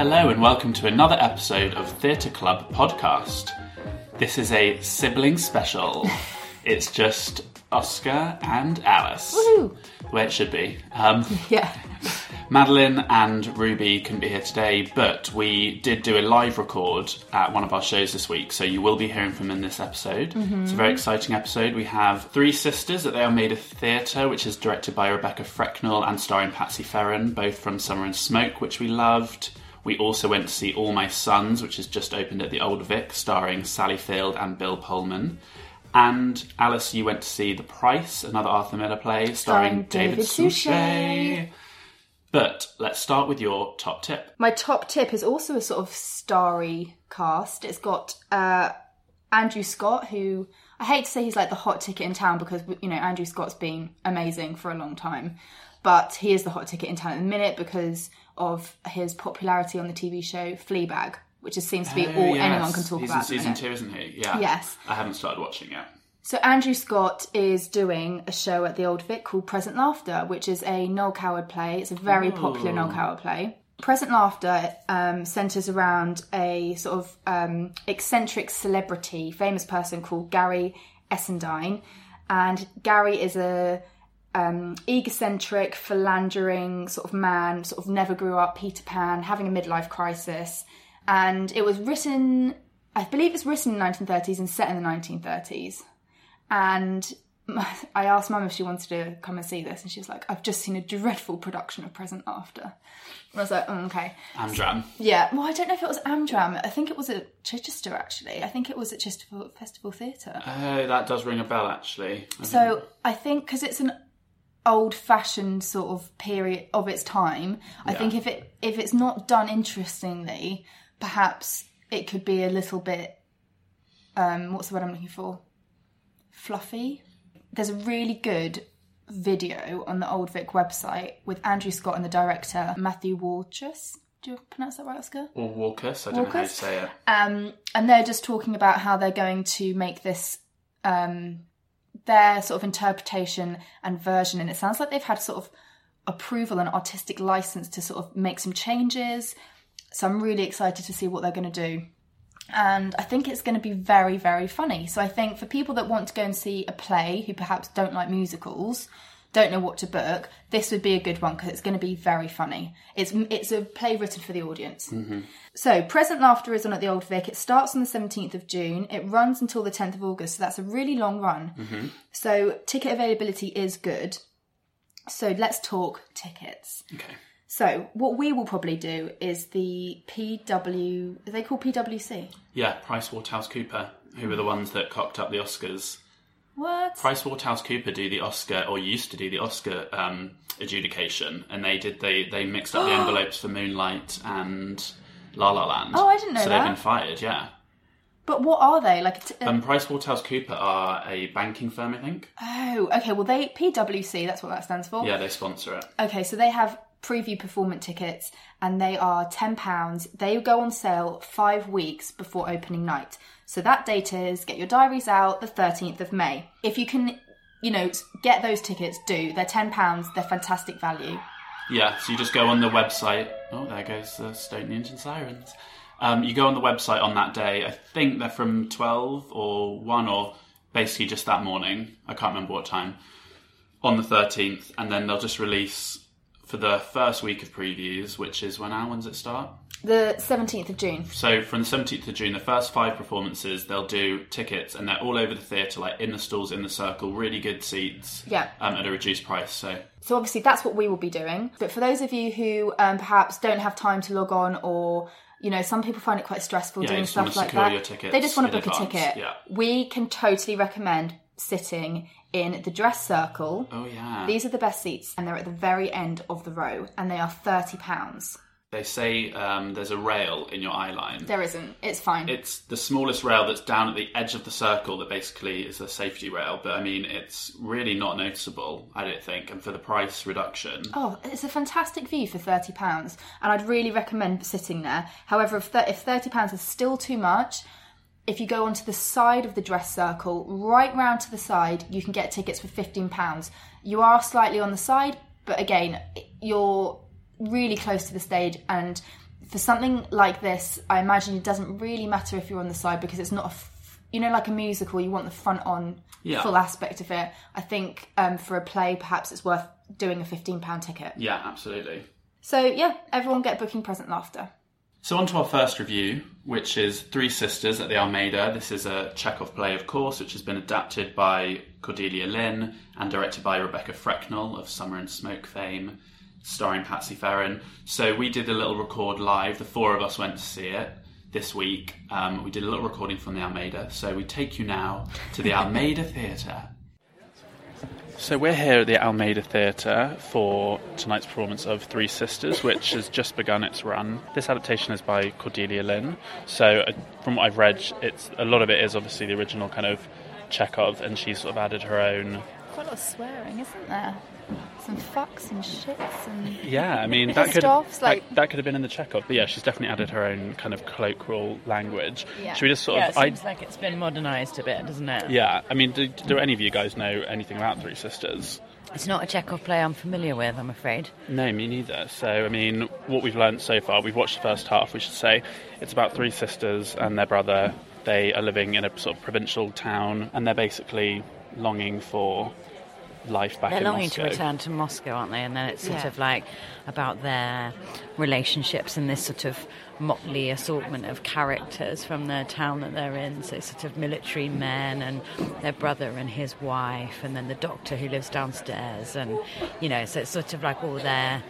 Hello, and welcome to another episode of Theatre Club Podcast. This is a sibling special. it's just Oscar and Alice. Woohoo! Way it should be. Um, Yeah. Madeline and Ruby couldn't be here today, but we did do a live record at one of our shows this week, so you will be hearing from them in this episode. It's a very exciting episode. We have Three Sisters at the Almeida Theatre, which is directed by Rebecca Frecknell and starring Patsy Ferran, both from Summer and Smoke, which we loved. We also went to see All My Sons, which has just opened at the Old Vic, starring Sally Field and Bill Pullman. And Alice, you went to see The Price, another Arthur Miller play, starring, Starring David Suchet. But let's start with your top tip. My top tip is also a sort of starry cast. It's got uh, Andrew Scott, who I hate to say he's like the hot ticket in town because you know Andrew Scott's been amazing for a long time, but he is the hot ticket in town at the minute because of his popularity on the TV show Fleabag, which just seems to be all anyone can talk Oh, He's about. in season two, isn't he? Yeah. Yes. I haven't started watching yet. So Andrew Scott is doing a show at the Old Vic called Present Laughter, which is a Noel Coward play. It's a very popular Noel Coward play. Present Laughter um, centres around a sort of um, eccentric celebrity, famous person called Gary Essendine, and Gary is a um, egocentric, philandering sort of man, sort of never grew up, Peter Pan, having a midlife crisis. And it was written, I believe it's written in the 1930s and set in the 1930s. And I asked Mum if she wanted to come and see this, and she was like, I've just seen a dreadful production of Present Laughter. And I was like, oh, okay. Amdram. Yeah, well, I don't know if it was Amdram. I think it was at Chichester, actually. I think it was at Chichester Festival Theatre. Oh, that does ring a bell, actually. So I think because it's an old-fashioned sort of period of its time, I think if it if it's not done interestingly, perhaps it could be a little bit. Um, what's the word I'm looking for? Fluffy. There's a really good video on the Old Vic website with Andrew Scott and the director Matthew Warchus. Do you pronounce that right, Oscar? Or Walkus, I don't know how to say it. Um, and they're just talking about how they're going to make this um, their sort of interpretation and version. And it sounds like they've had sort of approval and artistic license to sort of make some changes. So I'm really excited to see what they're going to do. And I think it's going to be very, very funny. So I think for people that want to go and see a play who perhaps don't like musicals, don't know what to book, this would be a good one because it's going to be very funny. It's it's a play written for the audience. Mm-hmm. So, Present Laughter is on at the Old Vic. It starts on the 17th of June. It runs until the 10th of August, so that's a really long run. Mm-hmm. So, ticket availability is good. So, let's talk tickets. Okay. So, what we will probably do is the PW. Are they called PWC? Yeah, PricewaterhouseCooper, who were the ones that cocked up the Oscars. What? PricewaterhouseCooper do the Oscar, or used to do the Oscar um, adjudication, and they did they they mixed up the envelopes for Moonlight and La La Land. Oh, I didn't know so that. they've been fired. Yeah. But what are they? Like, t- Um, PricewaterhouseCooper are a banking firm, I think. oh, okay. Well, they PWC. That's what that stands for. Yeah, they sponsor it. Okay, so they have preview performance tickets and they are £10. They go on sale five weeks before opening night. So that date is, get your diaries out, the 13th of May. If you can, you know, get those tickets, do. They're £10, they're fantastic value. Yeah, so you just go on the website. Oh, there goes the Stoke Newington Sirens. Um, you go on the website on that day. I think they're from 12 or 1 or basically just that morning. I can't remember what time. On the 13th. And then they'll just release for the first week of previews, which is when our ones it start. The 17th of June. So from the 17th of June, the first five performances, they'll do tickets and they're all over the theatre, like in the stalls, in the circle, really good seats Yeah. um, at a reduced price. So So obviously that's what we will be doing. But for those of you who um, perhaps don't have time to log on or you know, some people find it quite stressful Yeah, doing stuff like that. your tickets they just want to book a ticket. yeah. We can totally recommend sitting in the dress circle. Oh yeah. These are the best seats, and they're at the very end of the row, and they are thirty pounds. They say um, there's a rail in your eye line. There isn't. It's fine. It's the smallest rail that's down at the edge of the circle that basically is a safety rail. But I mean, it's really not noticeable, I don't think. And for the price reduction, Oh, it's a fantastic view for thirty pounds, and I'd really recommend sitting there. However, if, th- if thirty pounds is still too much, if you go onto the side of the dress circle, right round to the side, you can get tickets for fifteen pounds. You are slightly on the side, but again, you're really close to the stage, and for something like this, I imagine it doesn't really matter if you're on the side because it's not a, f- you know, like a musical. You want the front on Yeah. full aspect of it. I think um, for a play, perhaps it's worth doing a fifteen pound ticket. Yeah, absolutely. So yeah, everyone get booking present laughter. So on to our first review, which is Three Sisters at the Almeida. This is a Chekhov play, of course, which has been adapted by Cordelia Lynn and directed by Rebecca Frecknell of Summer and Smoke fame, starring Patsy Ferran. So we did a little record live. The four of us went to see it this week. Um, we did a little recording from the Almeida. So we take you now to the Almeida Theatre. So we're here at the Almeida Theatre for tonight's performance of Three Sisters, which has just begun its run. This adaptation is by Cordelia Lynn. So uh, from what I've read, it's a lot of it is obviously the original kind of Chekhov, and she's sort of added her own. Quite a lot of swearing, isn't there? Some fucks and shits and Yeah, I mean that could Stuffs, that, like- that could have been in the Chekhov, but yeah, she's definitely added her own kind of colloquial language. Yeah. Should we just sort Yeah, of? it seems like it's been modernised a bit, doesn't it? yeah, I mean, do, do any of you guys know anything about Three Sisters? It's not a Chekhov play I'm familiar with, I'm afraid. No, me neither. So, I mean, what we've learned so far, we've watched the first half, we should say. It's about three sisters and their brother. They are living in a sort of provincial town and they're basically longing for life back They're in longing Moscow. to return to Moscow, aren't they? And then it's sort Yeah. of like about their relationships and this sort of motley assortment of characters from the town that they're in. So sort of military men and their brother and his wife, and then the doctor who lives downstairs, and you know, so it's sort of like all their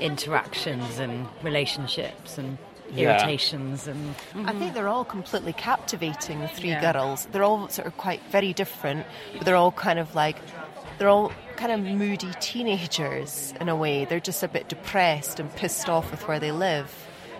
interactions and relationships and Yeah. irritations and I think they're all completely captivating, the three Yeah. girls. They're all sort of quite very different, but they're all kind of like, they're all kind of moody teenagers in a way. They're just a bit depressed and pissed off with where they live.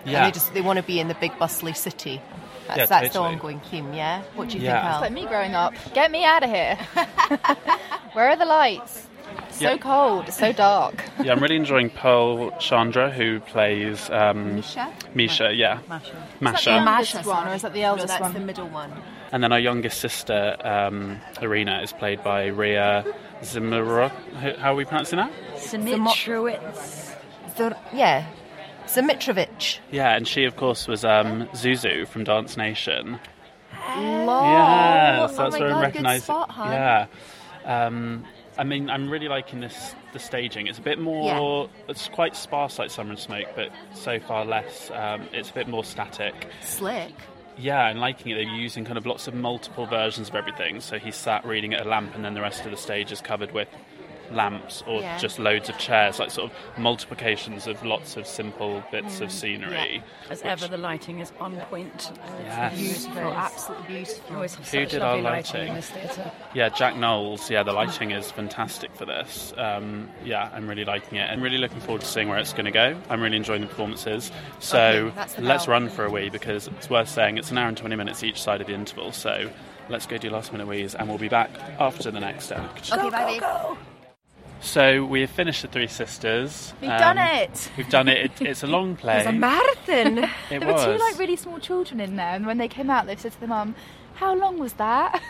Yeah. And they just, they want to be in the big bustly city. That's, Yeah, that's the ongoing theme, yeah? What do you Yeah. think, Al? like me growing up. Get me out of here. Where are the lights? So Yeah. cold, so dark. yeah, I'm really enjoying Pearl Chanda, who plays um, Misha? Misha, yeah. Masha. Masha. youngest one, or is that the No, eldest that's one? the middle one. And then our youngest sister, um, Irina, is played by Ria Zmitrowicz. How are we pronouncing that? Simitrowitz. Yeah. Zimitrovich. Yeah, and she, of course, was um, Zuzu from Dance Nation. Lol. Yeah, so oh that's my where I God, recognise good spot. Yeah. Um, I mean, I'm really liking this. The staging. It's a bit more. It's quite sparse like Summer and Smoke, but so far less. Um, it's a bit more static. Slick. Yeah, I'm liking it. They're using kind of lots of multiple versions of everything. So he sat reading at a lamp, and then the rest of the stage is covered with lamps or Yeah. just loads of chairs, like sort of multiplications of lots of simple bits of scenery. As ever, the lighting is on point. Yes. Beautiful, absolutely beautiful. Always have Who such did our lovely lighting lighting? in this theatre. Yeah, Jack Knowles. Yeah, the lighting is fantastic for this. Um, yeah, I'm really liking it and really looking forward to seeing where it's going to go. I'm really enjoying the performances. So Okay, let's bell. run for a wee because it's worth saying it's an hour and 20 minutes each side of the interval. So let's go do last minute wees and we'll be back after the next act. Okay, bye, babe. So we have finished the Three Sisters. We've Um, done it. We've done it. it it's a long play. It was a marathon. It there were two like really small children in there, and when they came out, they said to the mum, "How long was that?"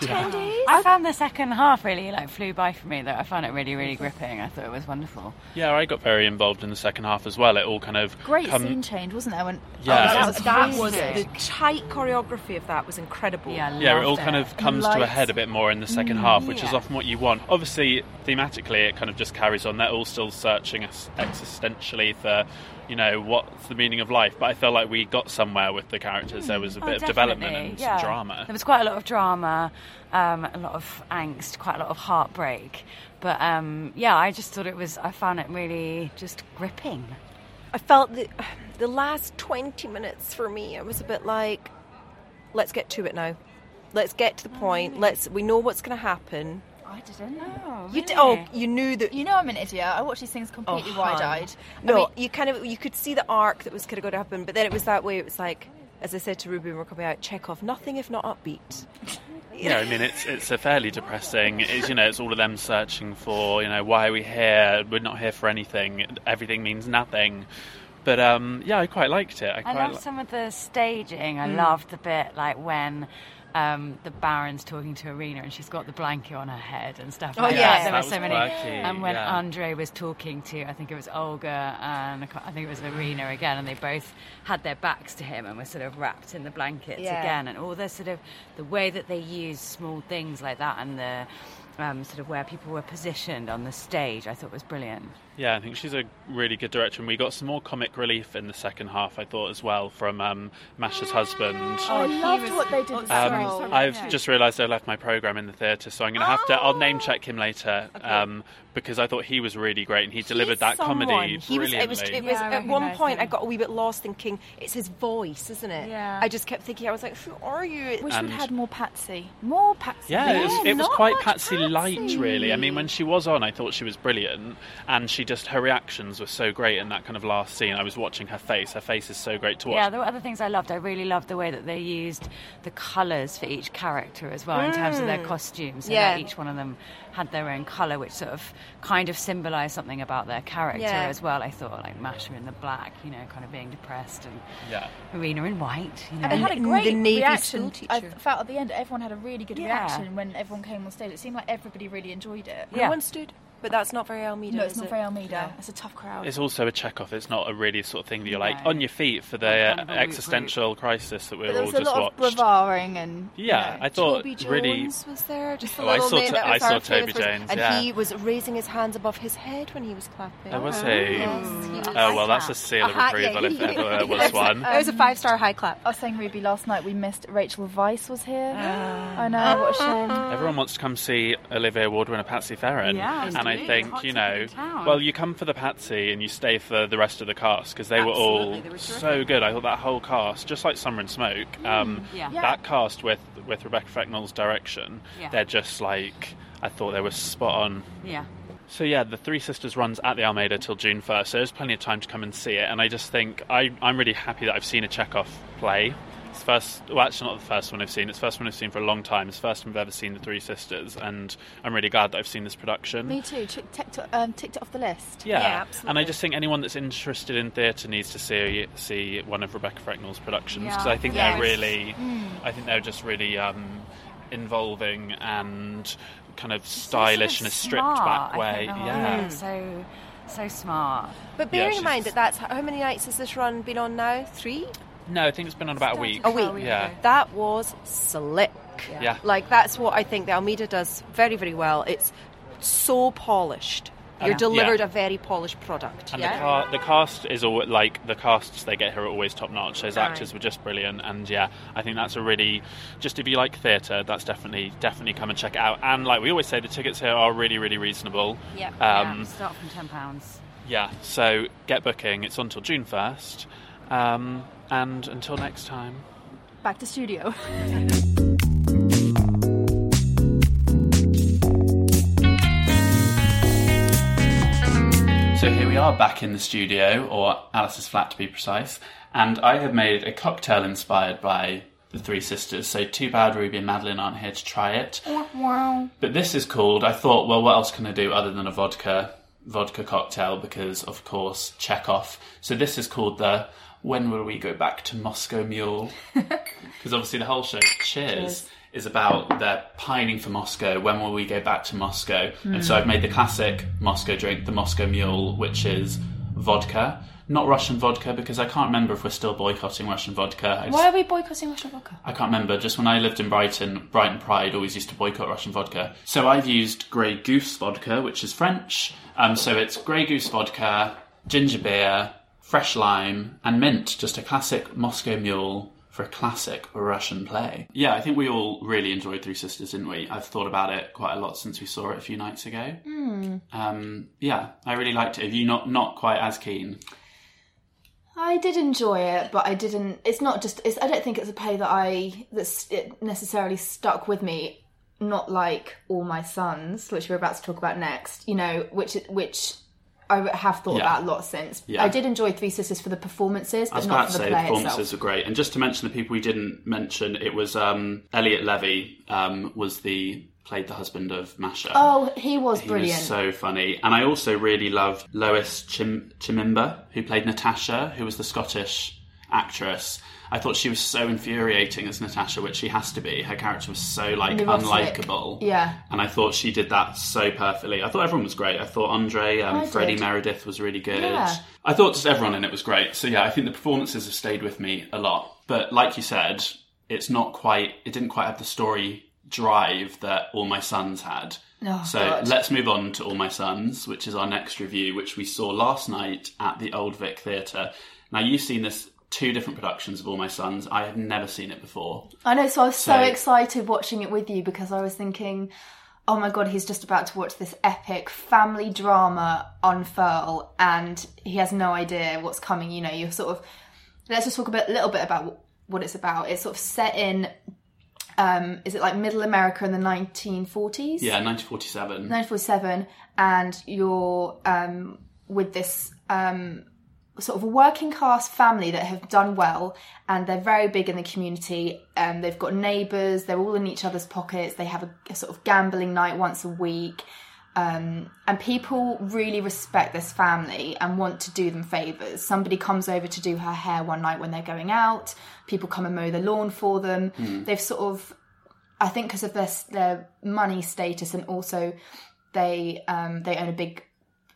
Ten days. I found the second half really like flew by for me. Though I found it really, really gripping. I thought it was wonderful. Yeah, I got very involved in the second half as well. It all kind of Great come- scene change, wasn't there? When Yeah. oh, That that, was- was that was the tight choreography of that was incredible. Yeah, I Yeah, it all loved kind of comes to a head a bit more in the second mm. half, which is often what you want. Obviously, thematically, it kind of just carries on. They're all still searching us existentially for, you know, what's the meaning of life. But I felt like we got somewhere with the characters. There mm. was a Oh, bit of development and yeah. drama. There was quite a lot of drama, um, a lot of angst, quite a lot of heartbreak. But um, yeah, I just thought it was. I found it really just gripping. I felt that the last 20 minutes for me, it was a bit like, let's get to it now. Let's get to the point. Let's. We know what's going to happen. I didn't. Oh, You d- oh, you knew that. You know I'm an idiot. I watch these things completely Oh, wide-eyed. No, I mean, you kind of you could see the arc that was kind of going to happen, but then it was that way. It was like, as I said to Ruby when we're coming out, Chekhov, nothing if not upbeat. Yeah, I mean, it's it's a fairly depressing. It's you know, it's all of them searching for you know why are we here? We're not here for anything. Everything means nothing. But um, yeah, I quite liked it. I I quite loved li- some of the staging. I loved the bit like when um, the Baron's talking to Irina and she's got the blanket on her head and stuff Oh, like yes. that. There That were was so many. quirky, And when yeah. Andre was talking to, I think it was Olga and I I think it was Irina again, and they both had their backs to him and were sort of wrapped in the blankets Yeah. again, and all the sort of the way that they use small things like that and the. Um, sort of where people were positioned on the stage, I thought was brilliant. Yeah, I think she's a really good director, and we got some more comic relief in the second half. I thought as well from um, Masha's husband. Oh, I loved was- what they did. with Um, Cyril. sorry. I've yeah. just realised I left my program in the theatre, so I'm going to have to. I'll name check him later um, because I thought he was really great and he delivered He's that someone. comedy He was, it was, it was Yeah, at one recognise point I got a wee bit lost thinking it's his voice, isn't it? Yeah. I just kept thinking I was like, who are you? Wish And- we'd had more Patsy. More Patsy. Yeah, it was, it was quite much Patsy light, really. I mean, when she was on, I thought she was brilliant, and she just her reactions were so great in that kind of last scene. I was watching her face; her face is so great to watch. Yeah, there were other things I loved. I really loved the way that they used the colours for each character as well in terms of their mm. costumes. So Yeah. each one of them had their own colour, which sort of kind of symbolised something about their character Yeah. as well. I thought, like Masha in the black, you know, kind of being depressed, and yeah. Irina in white. You know. And they had a great the Navy reaction. I felt at the end, everyone had a really good Yeah. reaction when everyone came on stage. It seemed like everybody really enjoyed it. No Yeah. one stood. But that's not very Almeida. No, it's is not it? very Almeida. No. It's a tough crowd. It's also a Chekhov. It's not a really sort of thing that you're like on your feet for the Like kind of a uh, root existential crisis that we're but there was a just lot of watched. bravaring and you Yeah, know. I thought Toby Jones really. was there, just a Oh, I little saw bit. To- that I saw Toby. Jones, and yeah. he was raising his hands above his head when he was clapping. Oh, was he? Yes, he was. Oh well, that's a seal of yeah, approval if ever was one. It was a five-star high clap. I was saying Ruby last night we missed Rachel Weisz was here. I know, what a shame. Everyone wants to come see Olivier Award winner Patsy Ferran, Yeah, and I think you know, well, you come for the Patsy and you stay for the rest of the cast because they were all they were so good. I thought that whole cast, just like Summer and Smoke, um, yeah. Yeah. that cast with with Rebecca Frecknell's direction, Yeah. they're just like I thought they were spot on. yeah. So yeah, the Three Sisters runs at the Almeida till June first, so there's plenty of time to come and see it. And I just think I, I'm really happy that I've seen a Chekhov play. It's the first, well, actually not the first one I've seen. It's the first one I've seen for a long time. It's the first time I've ever seen the Three Sisters, and I'm really glad that I've seen this production. Me too. Tick- ticked, um, ticked it off the list. Yeah, Yeah, and I just think anyone that's interested in theatre needs to see see one of Rebecca Frecknell's productions Yeah, because I think yes. they're really, I think they're just really um, involving and kind of stylish in a stripped Smart, back I way. think, Yeah. thing. So, so smart. But bearing Yeah, in mind that that's how many nights has this run been on now? Three. No, I think it's been on about a week. A week. Yeah. That was slick. Yeah. Like that's what I think the Almeida does very, very well. It's so polished. You're Yeah. delivered Yeah. a very polished product. And yeah. the, car, the cast is all like the casts they get here are always top notch. Those Right. actors were just brilliant, and yeah, I think that's a really just if you like theatre, that's definitely definitely come and check it out. And like we always say, the tickets here are really really reasonable. Yeah. Um, yeah. Start from ten pounds. yeah. So get booking. It's until June first, um, and until next time. Back to studio. So here we are back in the studio, or Alice's flat to be precise, and I have made a cocktail inspired by the three sisters. So too bad Ruby and Madeline aren't here to try it. wow. But this is called. I thought, well, what else can I do other than a vodka vodka cocktail? Because of course, Chekhov. So this is called the. When will we go back to Moscow Mule? Because obviously the whole show, Cheers, is about their pining for Moscow. When will we go back to Moscow? And so I've made the classic Moscow drink, the Moscow Mule, which is vodka. Not Russian vodka because I can't remember if we're still boycotting Russian vodka. Just- Why are we boycotting Russian vodka? I can't remember. Just when I lived in Brighton, Brighton Pride always used to boycott Russian vodka. So I've used Grey Goose vodka, which is French. Um, so it's Grey Goose vodka, ginger beer, fresh lime, and mint. Just a classic Moscow Mule for a classic Russian play. Yeah, I think we all really enjoyed Three Sisters, didn't we? I've thought about it quite a lot since we saw it a few nights ago. Um, yeah, I really liked it. Have you not not quite as keen? I did enjoy it, but I didn't. It's not just. It's, I don't think it's a play that I that's it necessarily stuck with me. Not like all my sons, which we're about to talk about next. You know, which which I have thought Yeah. about a lot since. Yeah. I did enjoy Three Sisters for the performances, but not for to the say the play performances itself. were great, and just to mention the people we didn't mention, it was um, Elliot Levy um, was the played the husband of Masha. Oh, he was he brilliant. was so funny, and I also really loved Lois Chim- Chimimba, who played Natasha, who was the Scottish actress. I thought she was so infuriating as Natasha, which she has to be. Her character was so like Neurotic. unlikable. Yeah. And I thought she did that so perfectly. I thought everyone was great. I thought Andre, um, I Freddie did. Meredith was really good. Yeah. I thought just everyone in it was great. So yeah, I think the performances have stayed with me a lot. But like you said, it's not quite. It didn't quite have the story drive that All My Sons had. Oh, so God. let's move on to All My Sons, which is our next review, which we saw last night at the Old Vic Theatre. Now you've seen this two different productions of All My Sons. I have never seen it before. I know, so I was so, So- excited watching it with you because I was thinking, oh my god, he's just about to watch this epic family drama unfurl and he has no idea what's coming. You know, you're sort of. Let's just talk a bit, little bit about what it's about. It's sort of set in. Um, is it like middle America in the 1940s? Yeah, 1947. 1947 and you're um, with this um, sort of a working class family that have done well and they're very big in the community um, they've got neighbours they're all in each other's pockets they have a, a sort of gambling night once a week um, and people really respect this family and want to do them favours. Somebody comes over to do her hair one night when they're going out. People come and mow the lawn for them. They've sort of I think because of their their money status and also they um, they own a big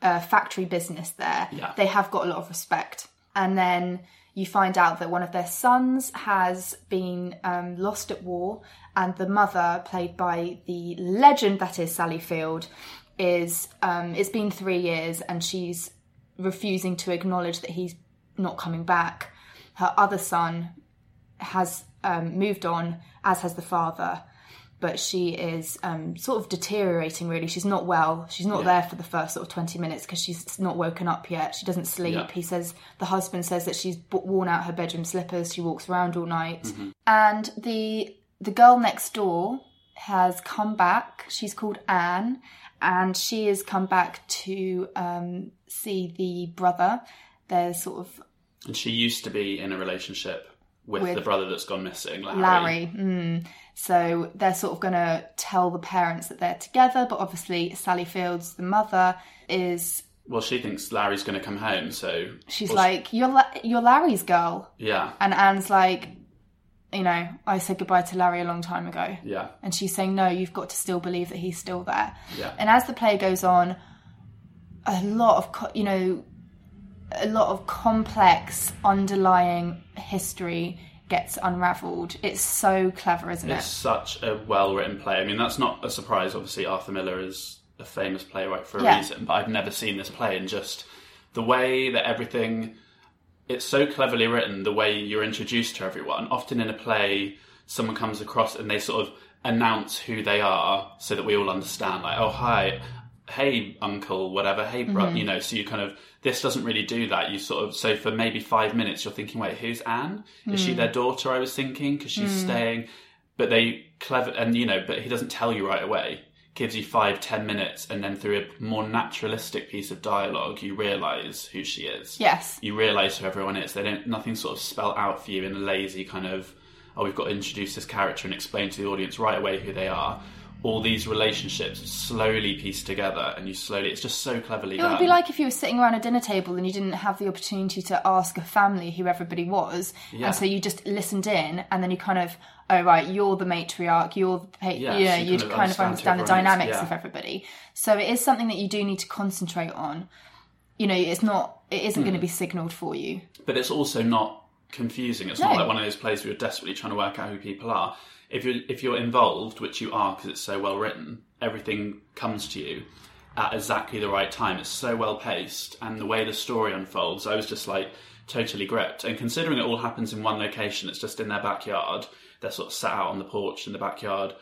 uh, factory business there. Yeah. They have got a lot of respect. And then you find out that one of their sons has been um, lost at war, and the mother, played by the legend that is Sally Field, is um, it's been three years and she's refusing to acknowledge that he's not coming back. Her other son has um, moved on, as has the father, but she is um, sort of deteriorating. Really, she's not well. She's not there for the first sort of twenty minutes because she's not woken up yet. She doesn't sleep. Yeah. He says the husband says that she's b- worn out her bedroom slippers. She walks around all night, and the the girl next door has come back. She's called Anne, and she has come back to um, see the brother. They're sort of And she used to be in a relationship with, With the brother that's gone missing, Larry. Larry. Mm. So they're sort of going to tell the parents that they're together, but obviously Sally Fields, the mother, is Well, she thinks Larry's going to come home, so she's like, "You're La- you're Larry's girl," yeah, and Anne's like, "You know, I said goodbye to Larry a long time ago." yeah, And she's saying, no, you've got to still believe that he's still there. Yeah. And as the play goes on, a lot of, co- you know, a lot of complex underlying history gets unraveled. It's so clever, isn't it's it? It's such a well-written play. I mean, that's not a surprise. Obviously, Arthur Miller is a famous playwright for a Yeah. reason, but I've never seen this play, and just the way that everything. It's so cleverly written, the way you're introduced to everyone. Often in a play, someone comes across and they sort of announce who they are so that we all understand, like, oh, hi, hey, uncle, whatever, hey, bro, Mm-hmm. you know, so you kind of, this doesn't really do that. You sort of, so for maybe five minutes, you're thinking, wait, who's Anne? Is Mm. she their daughter? I was thinking, because she's staying, but they clever, and you know, but he doesn't tell you right away. Gives you five, ten minutes, and then through a more naturalistic piece of dialogue, you realise who she is Yes. you realise who everyone is. They don't nothing sort of spelled out for you in a lazy kind of oh we've got to introduce this character and explain to the audience right away who they are. All these relationships slowly pieced together, and you slowly. It's just so cleverly It done. would be like if you were sitting around a dinner table and you didn't have the opportunity to ask a family who everybody was, Yeah. and so you just listened in, and then you kind of, oh right, you're the matriarch, you're the, pa- Yeah, you know, so you you'd kind of kind of understand the who everyone is, dynamics yeah. of everybody. So it is something that you do need to concentrate on. You know, it's not, it isn't Hmm. going to be signalled for you. but it's also not confusing. It's No. not like one of those plays where you're desperately trying to work out who people are. If you're if you're involved, which you are because it's so well written, everything comes to you at exactly the right time. It's so well paced, and the way the story unfolds, I was just like totally gripped. And considering it all happens in one location, it's just in their backyard. They're sort of sat out on the porch in the backyard.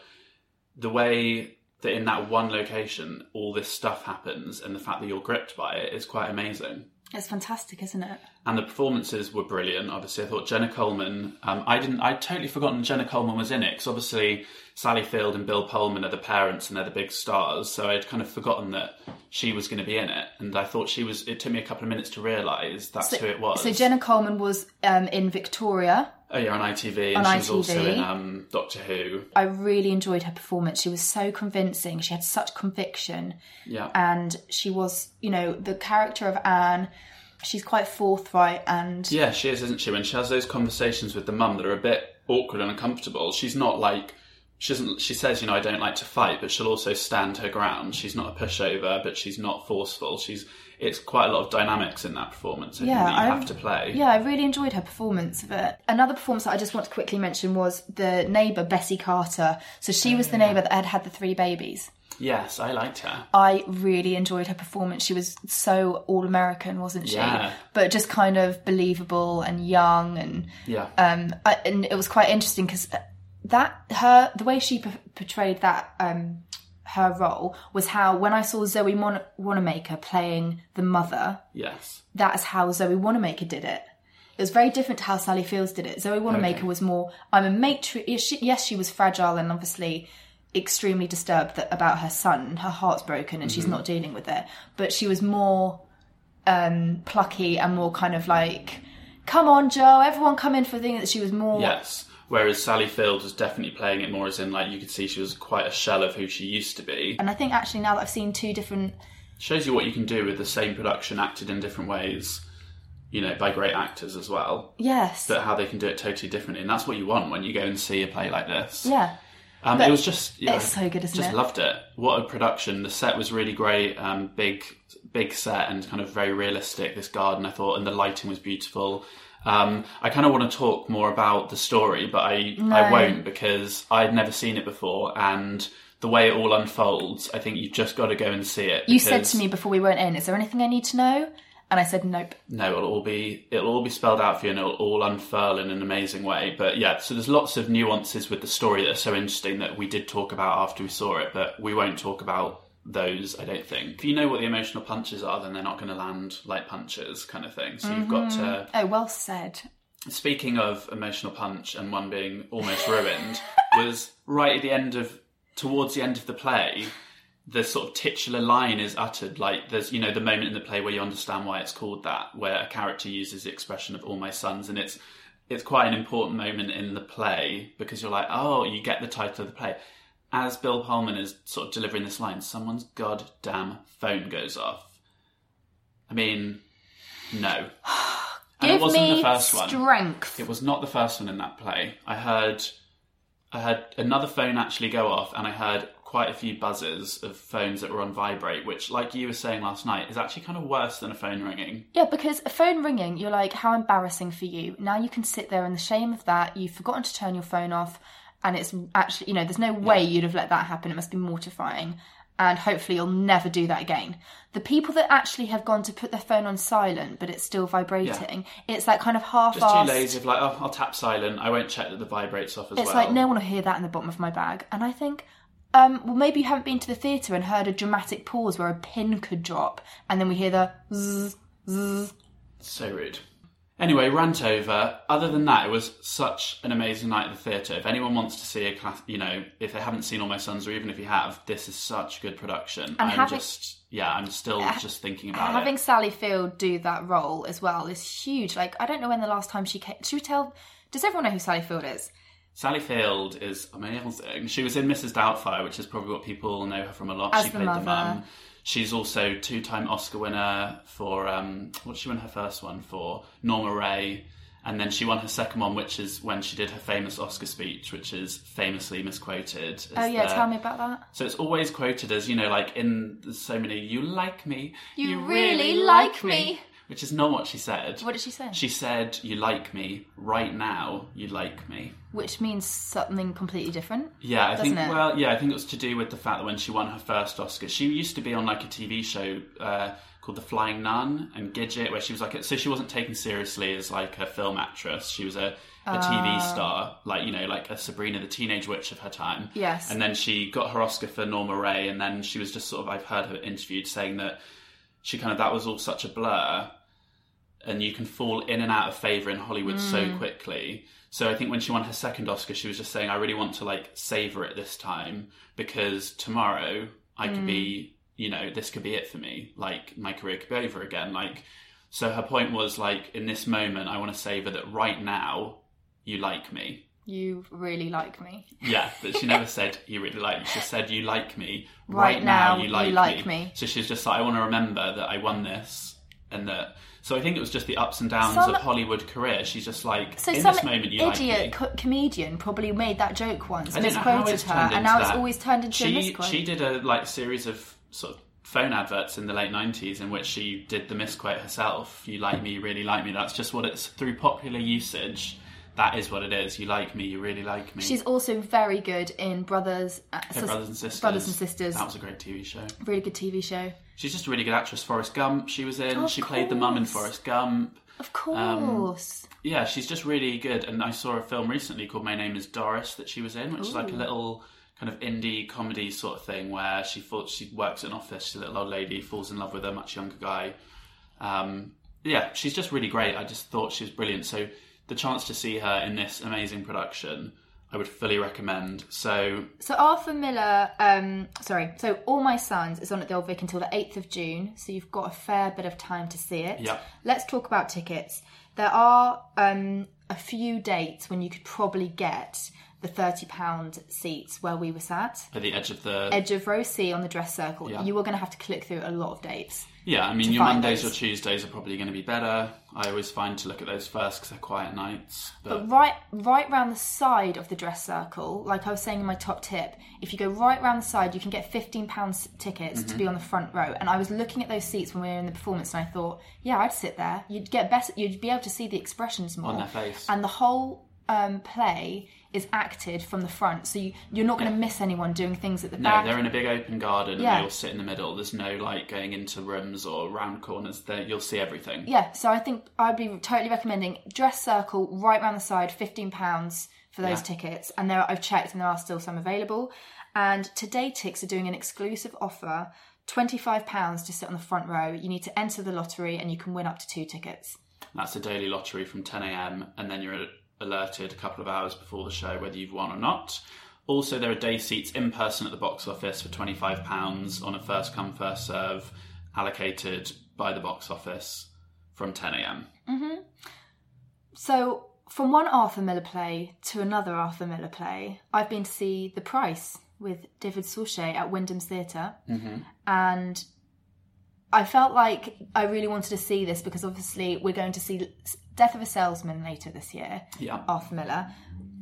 The way that in that one location all this stuff happens, and the fact that you're gripped by it is quite amazing It's fantastic, isn't it? and the performances were brilliant. Obviously, I thought Jenna Coleman. Um, I didn't. I'd totally forgotten Jenna Coleman was in it because obviously Sally Field and Bill Pullman are the parents and they're the big stars. So I'd kind of forgotten that she was going to be in it, and I thought she was. It took me a couple of minutes to realise that's who it was. So Jenna Coleman was um, in Victoria. Oh yeah, on ITV, and On she was also ITV. in um, Doctor Who. I really enjoyed her performance. She was so convincing. She had such conviction. Yeah, and she was, you know, the character of Anne. she's quite forthright and Yeah, she is, isn't she? When she has those conversations with the mum that are a bit awkward and uncomfortable, she's not like she doesn't. She says, you know, I don't like to fight, but she'll also stand her ground. She's not a pushover, but she's not forceful. She's. It's quite a lot of dynamics in that performance. I Yeah, that you I- have to play. Yeah, I really enjoyed her performance But. Another performance that I just want to quickly mention was the neighbour, Bessie Carter. So she was the neighbour that had had the three babies. Yes, I liked her. I really enjoyed her performance. She was so all American, wasn't she? Yeah. But just kind of believable and young, and Yeah. um, I, and it was quite interesting because that her the way she p- portrayed that um her role was how when I saw Zoe Mon- Wanamaker playing the mother, yes. that is how Zoe Wanamaker did it. It was very different to how Sally Fields did it. Zoe Wanamaker Okay. was more, I'm a matron. Yes, she, was fragile and obviously extremely disturbed that, about her son. Her heart's broken and she's Mm-hmm. not dealing with it. But she was more um, plucky and more kind of like, come on, Joe, everyone come in for the thing that she was more. Yes. Whereas Sally Field was definitely playing it more as in like you could see she was quite a shell of who she used to be. And I think actually now that I've seen two different Shows you what you can do with the same production acted in different ways. You know, by great actors as well. yes, But how they can do it totally differently, and that's what you want when you go and see a play like this. yeah, Um, it was just yeah, it's so good, isn't just it? loved it. What a production! The set was really great. Um, big, big set and kind of very realistic. This garden, I thought, and the lighting was beautiful. Um, I kind of want to talk more about the story, but I I won't because I'd never seen it before, and the way it all unfolds, I think you've just got to go and see it. you said to me before we went in, is there anything I need to know? And I said nope. no, it'll all be it'll all be spelled out for you, and it'll all unfurl in an amazing way. But yeah, so there's lots of nuances with the story that are so interesting that we did talk about after we saw it, but we won't talk about those. I don't think. If you know what the emotional punches are, then they're not going to land like punches, kind of thing. So you've got to. Mm-hmm. Oh, well said. Speaking of emotional punch and one being almost ruined, was right at the end of towards the end of the play the sort of titular line is uttered like there's you know the moment in the play where you understand why it's called that where a character uses the expression of all my sons and it's it's quite an important moment in the play because you're like oh you get the title of the play as bill pullman is sort of delivering this line someone's goddamn phone goes off i mean no and it Give wasn't me the first one strength. it was not the first one in that play. I heard, I heard another phone actually go off, and I heard quite a few buzzes of phones that were on vibrate, which, like you were saying last night, is actually kind of worse than a phone ringing. Yeah, because a phone ringing, you're like, how embarrassing for you. Now you can sit there in the shame of that. You've forgotten to turn your phone off, and it's actually, you know, there's no way you'd have let that happen. It must be mortifying. And hopefully you'll never do that again. The people that actually have gone to put their phone on silent, but it's still vibrating, it's that kind of half Just too lazy of like, oh, I'll tap silent. I won't check that the vibrates off as well. It's well. like no one will hear that in the bottom of my bag. And I think, um, well, maybe you haven't been to the theatre and heard a dramatic pause where a pin could drop, and then we hear the zzz, zzz. So rude. Anyway, rant over. Other than that, it was such an amazing night at the theatre. If anyone wants to see a class, you know, if they haven't seen All My Sons, or even if you have, this is such a good production. I'm having- just, yeah, I'm still just thinking about Having it. Sally Field do that role as well is huge. Like, I don't know when the last time she came. Should we tell? Does everyone know who Sally Field is? Sally Field is amazing. She was in Mrs. Doubtfire, which is probably what people know her from a lot. As she the played the mother. mum. She's also two-time Oscar winner for um, what she won her first one for? Norma Rae, and then she won her second one, which is when she did her famous Oscar speech, which is famously misquoted. Oh yeah, the- tell me about that. So it's always quoted as you know, like in so many. You like me. You really like me." Which is not what she said. What did she say? She said, "You like me right now. You like me." Which means something completely different. Yeah, I think. It? Well, yeah, I think it was to do with the fact that when she won her first Oscar, she used to be on like a TV show uh, called The Flying Nun and Gidget, where she was like, a, so she wasn't taken seriously as like a film actress. She was a, a TV Ah. star, like you know, like a Sabrina the Teenage Witch of her time. Yes. And then she got her Oscar for Norma Rae, and then she was just sort of. I've heard her interviewed saying that she kind of that was all such a blur and you can fall in and out of favor in Hollywood so Mm. quickly. So I think when she won her second Oscar, she was just saying, "I really want to like savor it this time because tomorrow I could be, Mm. you know, this could be it for me. Like my career could be over again." Like, so her point was like, in this moment, I want to savor that right now. You like me, You really like me. yeah, but she never said you really like me. She said you like me Right now, you you like, like me. So she's just like, I want to remember that I won this and that. So I think it was just the ups and downs Some- of Hollywood career. She's just like So in this moment you like idiot me. co- comedian probably made that joke once, I don't know how misquoted her, and now it's always turned into a she, misquote. She did a like series of sort of phone adverts in the late nineties in which she did the misquote herself. You like me, you really like me. That's just what it's through popular usage. That is what it is. You like me, you really like me. She's also very good in Brothers, uh, Sis- brothers and sisters. Brothers and Sisters. That was a great TV show. Really good TV show. She's just a really good actress. Forrest Gump, she was in. She played the mum in. Forrest Gump. Of course. Yeah, she's just really good. And I saw a film recently called My Name Is Doris that she was in, which is like a little kind of indie comedy sort of thing where she thought she works in an office. She's a little old lady, falls in love with a much younger guy. Um, yeah, she's just really great. I just thought she was brilliant. So the chance to see her in this amazing production, I would fully recommend. So So Arthur Miller, um, sorry, so All My Sons is on at the Old Vic until the 8th of June, so you've got a fair bit of time to see it. Yeah. Let's talk about tickets. There are um, a few dates when you could probably get the £30 seats where we were sat. at the edge of the Edge of row C on the dress circle. Yeah. You were going to have to click through a lot of dates. Yeah, I mean, your Mondays those. or Tuesdays are probably going to be better. I always find to look at those first because they're quiet nights. But, But right, right round the side of the dress circle, like I was saying in my top tip, if you go right round the side, you can get fifteen pounds tickets Mm-hmm. to be on the front row. And I was looking at those seats when we were in the performance, and I thought, yeah, I'd sit there. You'd get better. You'd be able to see the expressions more On their face. and the whole um, play is acted from the front, so you, you're not going to miss anyone doing things at the no, back. they're in a big open garden and Yeah. they all sit in the middle. There's no like going into rooms or round corners. There, you'll see everything. Yeah, so I think I'd be totally recommending dress circle right round the side, fifteen pounds for those Yeah. tickets. And there, I've checked, and there are still some available. And TodayTix are doing an exclusive offer: twenty five pounds to sit on the front row. You need to enter the lottery, and you can win up to two tickets. That's a daily lottery from 10 a.m. and then you're alerted a couple of hours before the show whether you've won or not. Also, there are day seats in person at the box office for £25 on a first come, first serve, allocated by the box office from 10 a.m. Mm-hmm. So, from one Arthur Miller play to another Arthur Miller play, I've been to see The Price with David Suchet at Wyndham's theater mm-hmm. and I felt like I really wanted to see this because obviously we're going to see Death of a Salesman later this year, Yeah. Arthur Miller.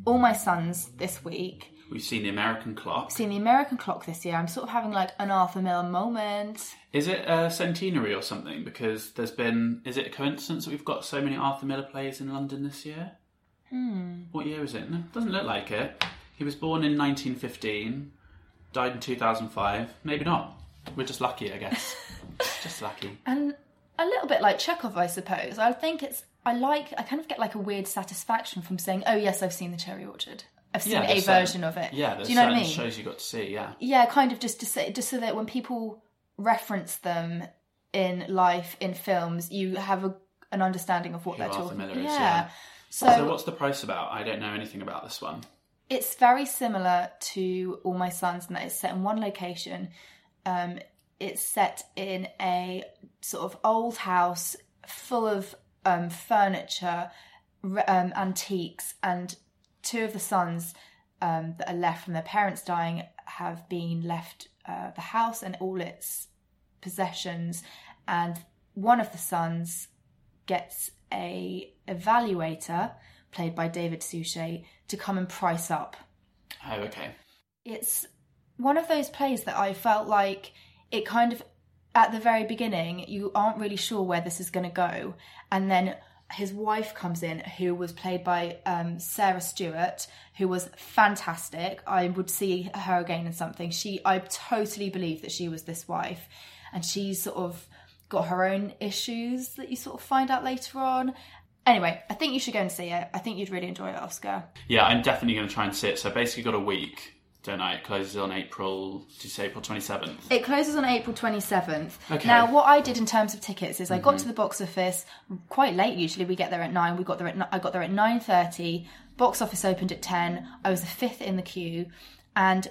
All My Sons this week. We've seen the American clock. Seen the American Clock this year. I'm sort of having like an Arthur Miller moment. Is it a centenary or something? Because there's been. Is it a coincidence that we've got so many Arthur Miller plays in London this year? Hmm. What year is it? No, doesn't look like it. He was born in 1915, died in 2005. Maybe not. We're just lucky, I guess. just lucky. And a little bit like Chekhov, I suppose. I think it's. I like. I kind of get like a weird satisfaction from saying, "Oh yes, I've seen the Cherry Orchard. I've seen a there's certain- version of it." Yeah, there's do you know what certain I mean? shows you got to see. Yeah, yeah, kind of just to say, just so that when people reference them in life in films, you have a, an understanding of what Who they're talking. Miller is, yeah. yeah. So, So what's the price about? I don't know anything about this one. it's very similar to All My Sons and that it's set in one location. Um, it's set in a sort of old house full of um, furniture, um, antiques, and two of the sons um, that are left from their parents dying have been left uh, the house and all its possessions, and one of the sons gets a evaluator played by David Suchet to come and price up Oh, okay. it's one of those plays that I felt like it kind of at the very beginning you aren't really sure where this is going to go, and then his wife comes in who was played by um, Sara Stewart, who was fantastic. I would see her again in something. She, I totally believe that she was this wife, and she's sort of got her own issues that you sort of find out later on. Anyway, I think you should go and see it. I think you'd really enjoy it, Oscar. Yeah, I'm definitely going to try and see it. So basically got a week, don't I? It closes on April. Did you say April 27th? It closes on April 27th. Okay. Now, what I did in terms of tickets is I got mm-hmm. to the box office quite late. Usually, we get there at nine. We got there at I got there at nine thirty. Box office opened at ten. I was the fifth in the queue, and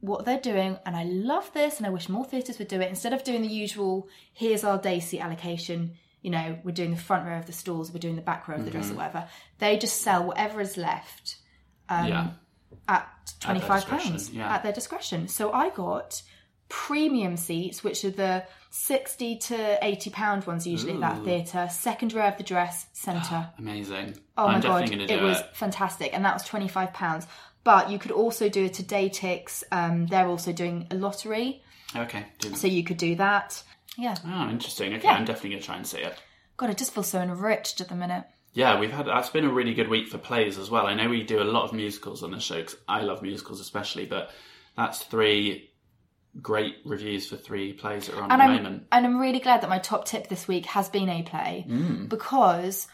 what they're doing, and I love this, and I wish more theatres would do it instead of doing the usual. Here's our day seat allocation. You know, we're doing the front row of the stalls, we're doing the back row of the dress mm-hmm. or whatever. They just sell whatever is left um, yeah. At twenty five pounds yeah. at their discretion. So I got premium seats, which are the 60 to 80 pound ones usually at that theatre, second row of the dress centre. Amazing. Oh I'm my god, definitely it was it. fantastic, and that was twenty five pounds. But you could also do a Today Tix. Um, they're also doing a lottery, Okay. So you could do that. Yeah, Oh, interesting. Okay, Yeah. I'm definitely going to try and see it. God, I just feel so enriched at the minute. Yeah, we've had that's been a really good week for plays as well. I know we do a lot of musicals on the show because I love musicals especially, but that's three great reviews for three plays that are on And at I'm the moment. and I'm really glad that my top tip this week has been a play Mm. because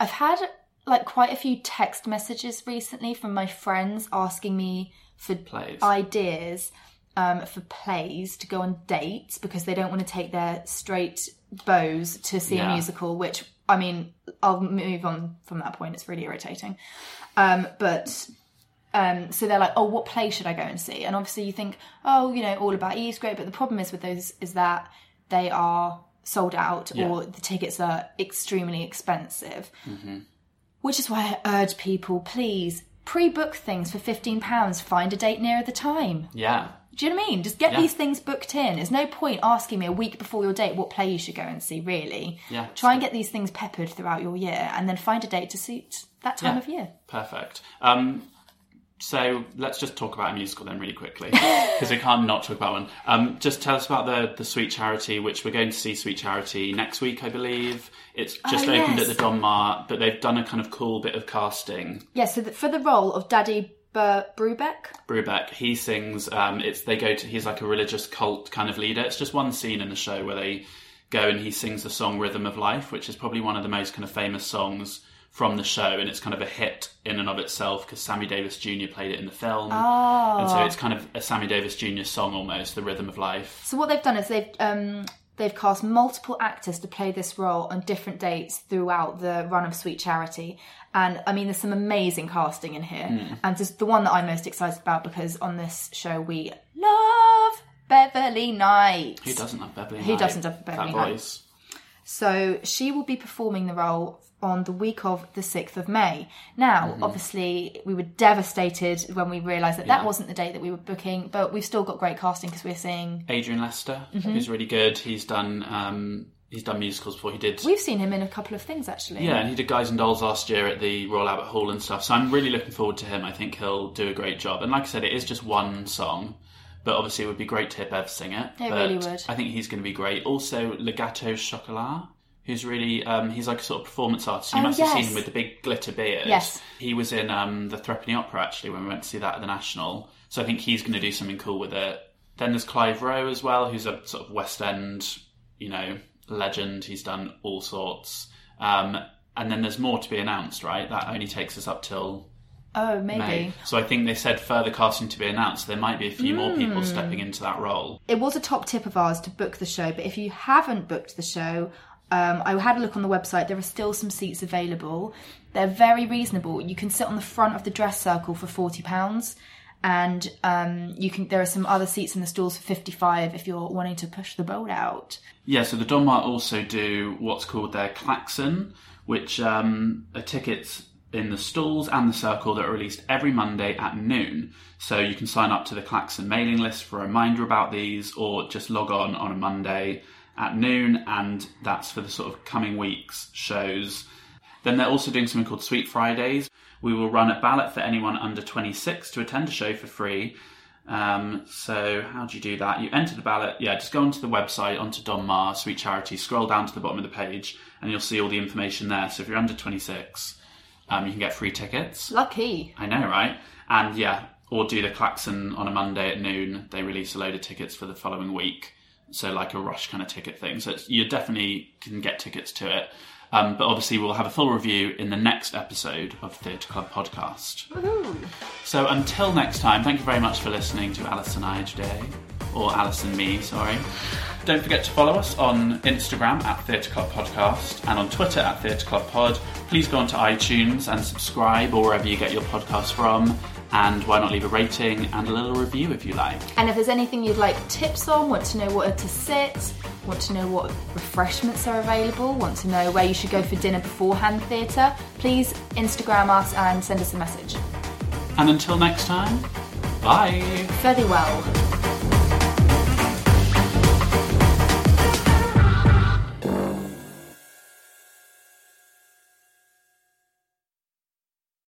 I've had like quite a few text messages recently from my friends asking me for Plays. ideas um, for plays to go on dates because they don't want to take their straight bows to see Yeah. a musical. Which I mean, I'll move on from that point. It's really irritating. Um, but um, so they're like, oh, what play should I go and see? And obviously you think, oh, you know, All About Eve is great, but the problem is with those is that they are sold out Yeah. or the tickets are extremely expensive. Mm-hmm. Which is why I urge people, please pre-book things for fifteen pounds. Find a date nearer the time. yeah. Do you know what I mean? Just get Yeah. these things booked in. There's no point asking me a week before your date what play you should go and see. Really, Yeah. Try and get these things peppered throughout your year, and then find a date to suit that time Yeah. of year. Perfect. Um, so let's just talk about a musical then, really quickly, because we can't not talk about one. Um, just tell us about the the Sweet Charity, which we're going to see Sweet Charity next week, I believe. It's just Oh, opened yes. at the Donmar, but they've done a kind of cool bit of casting. Yeah. So the, for the role of Daddy Bur- Brubeck, Brubeck, he sings. Um, it's they go to. He's like a religious cult kind of leader. It's just one scene in the show where they go and he sings the song "Rhythm of Life," which is probably one of the most kind of famous songs from the show, and it's kind of a hit in and of itself because Sammy Davis Jr. played it in the film, Oh. and so it's kind of a Sammy Davis Jr. song almost, "The Rhythm of Life." So what they've done is they've um, they've cast multiple actors to play this role on different dates throughout the run of Sweet Charity, and I mean there's some amazing casting in here, Hmm. and just the one that I'm most excited about because on this show we love Beverly Knight. Who doesn't love Beverly? Who Knight? doesn't love Beverly that Knight? voice? So she will be performing the role on the week of the 6th of May. Now, Mm-hmm. obviously, we were devastated when we realised that Yeah. that wasn't the date that we were booking, but we've still got great casting because we're seeing. Adrian Lester, Mm-hmm. who's really good. He's done um, he's done musicals before. He did We've seen him in a couple of things actually. Yeah, and he did Guys and Dolls last year at the Royal Albert Hall and stuff. So I'm really looking forward to him. I think he'll do a great job. And like I said, it is just one song, but obviously it would be great to hear Bev sing it. It But really would. I think he's going to be great. Also, Le Gateau Chocolat, who's really um, he's like a sort of performance artist. You Oh, must have seen him with the big glitter beard. Yes. he was in um, the Threepenny Opera actually when we went to see that at the National. So I think he's going to do something cool with it. Then there's Clive Rowe as well, who's a sort of West End, you know, legend. He's done all sorts. Um, and then there's more to be announced, right? That only takes us up till Oh, maybe. May. So I think they said further casting to be announced. There might be a few more Hmm. people stepping into that role. It was a top tip of ours to book the show, but if you haven't booked the show, um, I had a look on the website. There are still some seats available. They're very reasonable. You can sit on the front of the dress circle for forty pounds, and um, you can. There are some other seats in the stalls for fifty-five if you're wanting to push the boat out. Yeah, so the Donmar also do what's called their klaxon, which um, are tickets in the stalls and the circle that are released every Monday at noon. So you can sign up to the klaxon mailing list for a reminder about these, or just log on on a Monday at noon, and that's for the sort of coming weeks shows. Then they're also doing something called Sweet Fridays. We will run a ballot for anyone under 26 to attend a show for free. Um, so how do you do that? You enter the ballot. Yeah, just go onto the website, onto Donmar, Sweet Charity. Scroll down to the bottom of the page, and you'll see all the information there. So if you're under 26, um, you can get free tickets. Lucky. I know, right? And yeah, or do the klaxon on a Monday at noon. They release a load of tickets for the following week. So like a rush kind of ticket thing. So it's, you definitely can get tickets to it. Um, but obviously, we'll have a full review in the next episode of Theatre Club Podcast. So until next time, thank you very much for listening to Alice and I today. Or Alice and me, sorry. Don't forget to follow us on Instagram at Theatre Club Podcast and on Twitter at Theatre Club Pod. Please go onto iTunes and subscribe or wherever you get your podcast from. And why not leave a rating and a little review if you like. And if there's anything you'd like tips on, want to know where to sit, want to know what refreshments are available, want to know where you should go for dinner beforehand theatre, please Instagram us and send us a message. And until next time, bye! Very well.